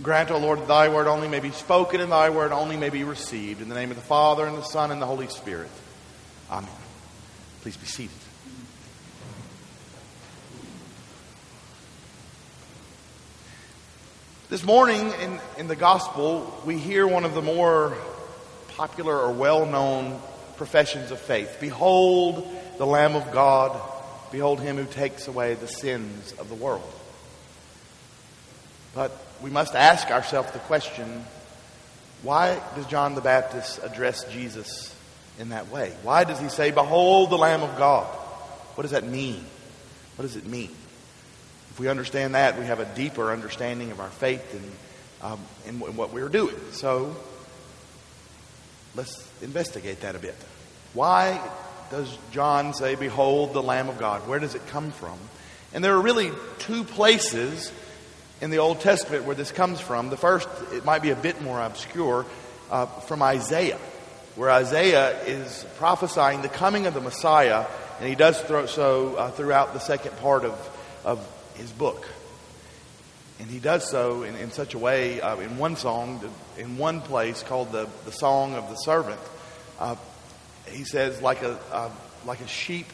Grant, O Lord, that thy word only may be spoken and thy word only may be received. In the name of the Father, and the Son, and the Holy Spirit. Amen. Please be seated. This morning in, in the gospel, we hear one of the more popular or well known professions of faith Behold the Lamb of God, behold him who takes away the sins of the world. But we must ask ourselves the question why does John the Baptist address Jesus in that way? Why does he say, Behold the Lamb of God? What does that mean? What does it mean? If we understand that, we have a deeper understanding of our faith and um, in, in what we're doing. So let's investigate that a bit. Why does John say, Behold the Lamb of God? Where does it come from? And there are really two places in the Old Testament where this comes from. The first, it might be a bit more obscure, uh, from Isaiah, where Isaiah is prophesying the coming of the Messiah, and he does so uh, throughout the second part of, of his book. And he does so in, in such a way, uh, in one song, in one place called the, the Song of the Servant. Uh, he says, like a, uh, like a sheep,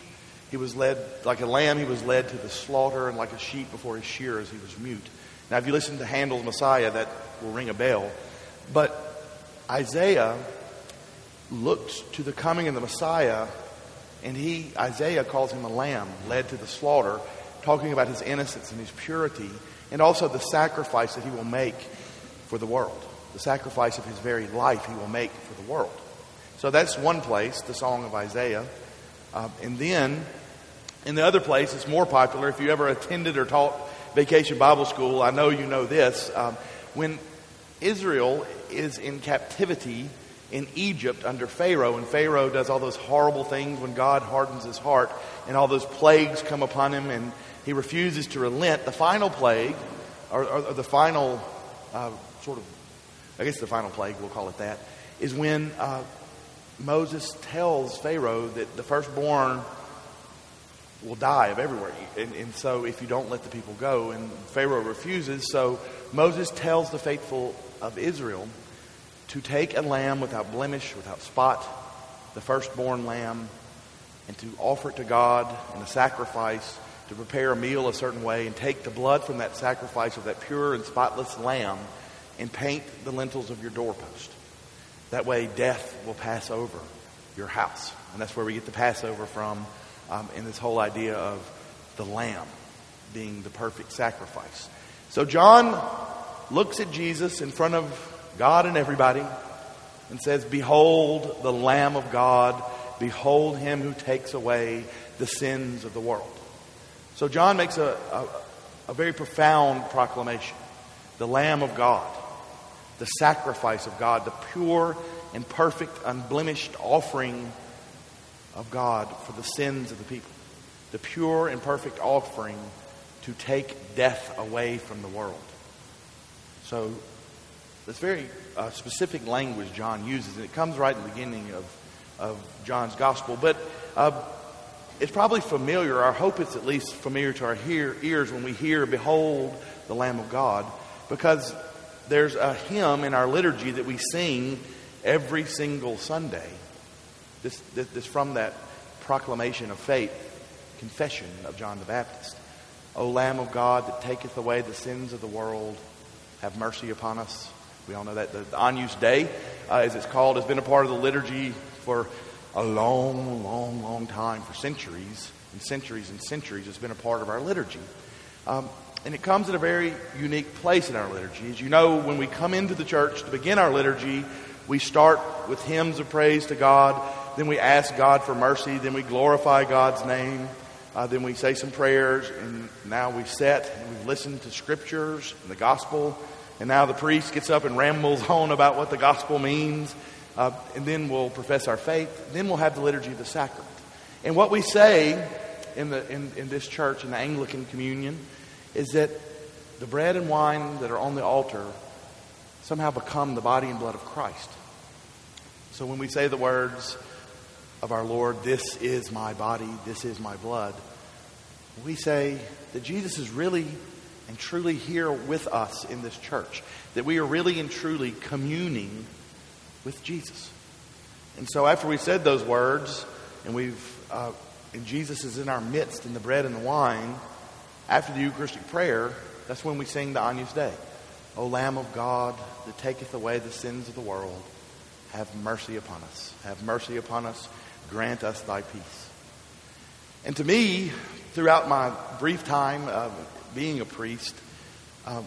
he was led, like a lamb, he was led to the slaughter, and like a sheep before his shearers, he was mute. Now, if you listen to Handel's Messiah, that will ring a bell. But Isaiah looked to the coming of the Messiah, and he, Isaiah calls him a lamb led to the slaughter, talking about his innocence and his purity, and also the sacrifice that he will make for the world, the sacrifice of his very life he will make for the world. So that's one place, the Song of Isaiah. Uh, and then, in the other place, it's more popular. If you ever attended or taught vacation Bible school, I know you know this. Um, when Israel is in captivity in Egypt under Pharaoh, and Pharaoh does all those horrible things when God hardens his heart, and all those plagues come upon him, and he refuses to relent. The final plague, or, or, or the final uh, sort of, I guess the final plague, we'll call it that, is when uh, Moses tells Pharaoh that the firstborn will die of everywhere. And, and, so if you don't let the people go, and Pharaoh refuses, so Moses tells the faithful of Israel to take a lamb without blemish, without spot, the firstborn lamb, and to offer it to God in a sacrifice, to prepare a meal a certain way, and take the blood from that sacrifice of that pure and spotless lamb and paint the lintels of your doorpost. That way, death will pass over your house. And that's where we get the Passover from um, in this whole idea of the lamb being the perfect sacrifice. So, John looks at Jesus in front of God and everybody and says, Behold the Lamb of God, behold him who takes away the sins of the world. So, John makes a, a, a very profound proclamation the Lamb of God, the sacrifice of God, the pure and perfect, unblemished offering of God for the sins of the people, the pure and perfect offering to take death away from the world. So, this very uh, specific language John uses, and it comes right in the beginning of, of John's gospel. But uh, it's probably familiar, I hope it's at least familiar to our hear, ears when we hear, Behold the Lamb of God, because there's a hymn in our liturgy that we sing every single Sunday. This, this, this from that proclamation of faith, confession of John the Baptist. O Lamb of God that taketh away the sins of the world, have mercy upon us. We all know that the, the Agnus Dei, uh, as it's called, has been a part of the liturgy for a long, long, long time, for centuries and centuries and centuries. It's been a part of our liturgy. Um, and it comes at a very unique place in our liturgy. As you know, when we come into the church to begin our liturgy, we start with hymns of praise to God, then we ask God for mercy, then we glorify God's name, uh, then we say some prayers, and now we sit and we've listened to scriptures and the gospel, and now the priest gets up and rambles on about what the gospel means, uh, and then we'll profess our faith, then we'll have the liturgy of the sacrament. And what we say in, the, in, in this church, in the Anglican communion, is that the bread and wine that are on the altar somehow become the body and blood of Christ. So when we say the words of our Lord, this is my body, this is my blood, we say that Jesus is really and truly here with us in this church. That we are really and truly communing with Jesus. And so after we said those words, and we've, uh, and Jesus is in our midst in the bread and the wine, after the Eucharistic prayer, that's when we sing the Agnus Dei. O Lamb of God that taketh away the sins of the world, have mercy upon us. Have mercy upon us. Grant us thy peace. And to me, throughout my brief time of being a priest, um,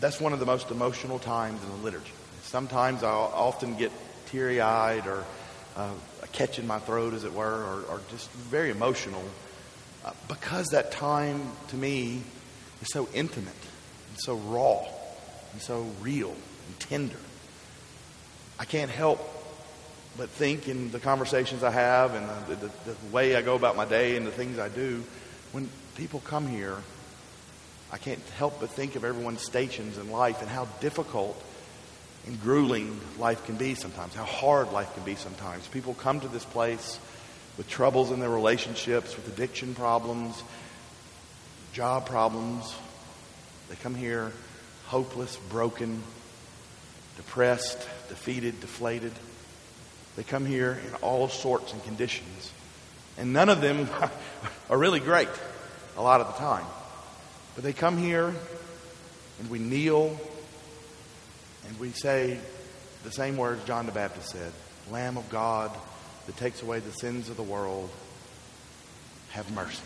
that's one of the most emotional times in the liturgy. Sometimes I'll often get teary eyed or uh, a catch in my throat, as it were, or, or just very emotional uh, because that time to me is so intimate and so raw and so real and tender. I can't help but think in the conversations I have and the, the, the, way I go about my day and the things I do, when people come here, I can't help but think of everyone's stations in life and how difficult and grueling life can be sometimes, how hard life can be sometimes. People come to this place with troubles in their relationships, with addiction problems, job problems. They come here hopeless, broken, depressed, defeated, deflated. They come here in all sorts and conditions. And none of them are really great a lot of the time. But they come here and we kneel and we say the same words John the Baptist said Lamb of God that takes away the sins of the world, have mercy.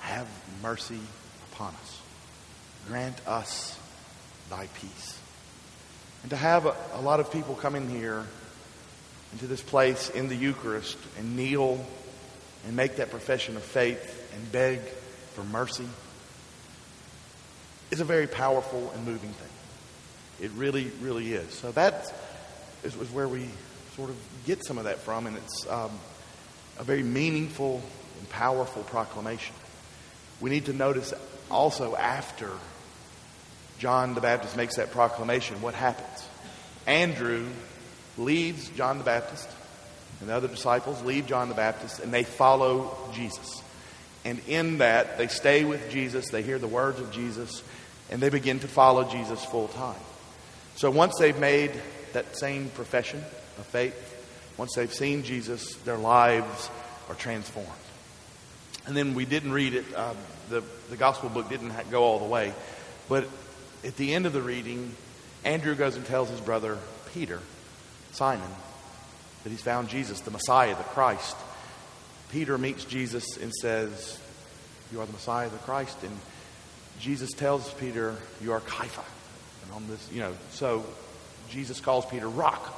Have mercy upon us grant us thy peace. And to have a, a lot of people come in here into this place in the Eucharist and kneel and make that profession of faith and beg for mercy is a very powerful and moving thing. It really, really is. So that is, where we sort of get some of that from, and it's um, a very meaningful and powerful proclamation. We need to notice also after John the Baptist makes that proclamation, what happens? Andrew leaves John the Baptist, and the other disciples leave John the Baptist, and they follow Jesus. And in that, they stay with Jesus, they hear the words of Jesus, and they begin to follow Jesus full time. So once they've made that same profession of faith, once they've seen Jesus, their lives are transformed. And then we didn't read it, um, the, the gospel book didn't go all the way, but at the end of the reading, Andrew goes and tells his brother Peter, Simon, that he's found Jesus, the Messiah, the Christ. Peter meets Jesus and says, You are the Messiah, the Christ. And Jesus tells Peter, You are Kepha. And on this, you know, so Jesus calls Peter rock.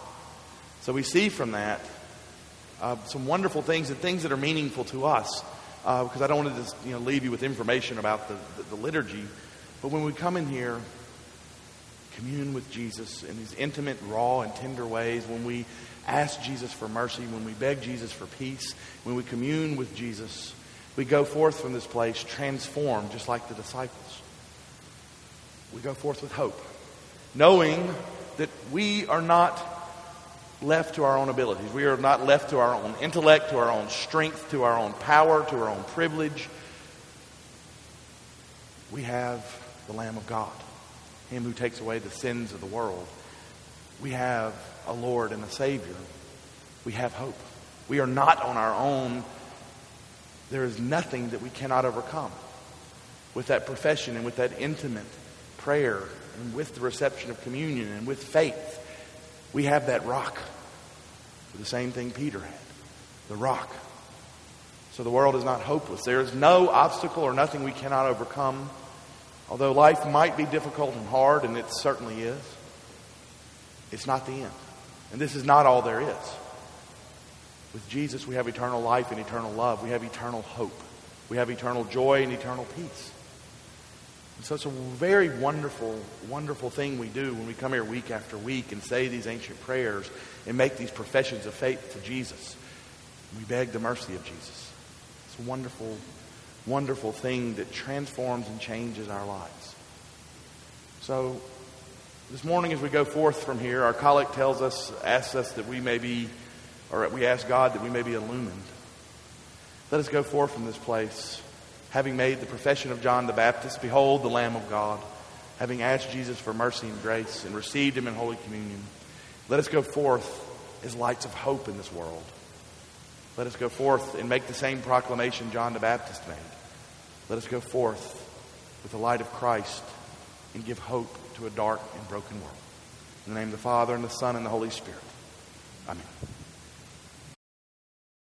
So we see from that uh, some wonderful things and things that are meaningful to us. Uh, because I don't want to just you know leave you with information about the, the, the liturgy, but when we come in here, commune with Jesus in these intimate, raw, and tender ways, when we ask Jesus for mercy, when we beg Jesus for peace, when we commune with Jesus, we go forth from this place transformed, just like the disciples. We go forth with hope, knowing that we are not left to our own abilities. We are not left to our own intellect, to our own strength, to our own power, to our own privilege. We have the Lamb of God, Him who takes away the sins of the world. We have a Lord and a Savior. We have hope. We are not on our own. There is nothing that we cannot overcome. With that profession and with that intimate prayer and with the reception of communion and with faith, we have that rock. The same thing Peter had the rock. So the world is not hopeless. There is no obstacle or nothing we cannot overcome. Although life might be difficult and hard, and it certainly is, it's not the end. And this is not all there is. With Jesus, we have eternal life and eternal love. We have eternal hope. We have eternal joy and eternal peace. And so it's a very wonderful, wonderful thing we do when we come here week after week and say these ancient prayers and make these professions of faith to Jesus. We beg the mercy of Jesus. It's a wonderful, wonderful thing that transforms and changes our lives. So, this morning as we go forth from here, our collect tells us, asks us that we may be, or we ask God that we may be illumined. Let us go forth from this place having made the profession of John the Baptist, Behold the Lamb of God, having asked Jesus for mercy and grace and received him in Holy Communion, let us go forth as lights of hope in this world. Let us go forth and make the same proclamation John the Baptist made. Let us go forth with the light of Christ and give hope to a dark and broken world. In the name of the Father, and the Son, and the Holy Spirit. Amen.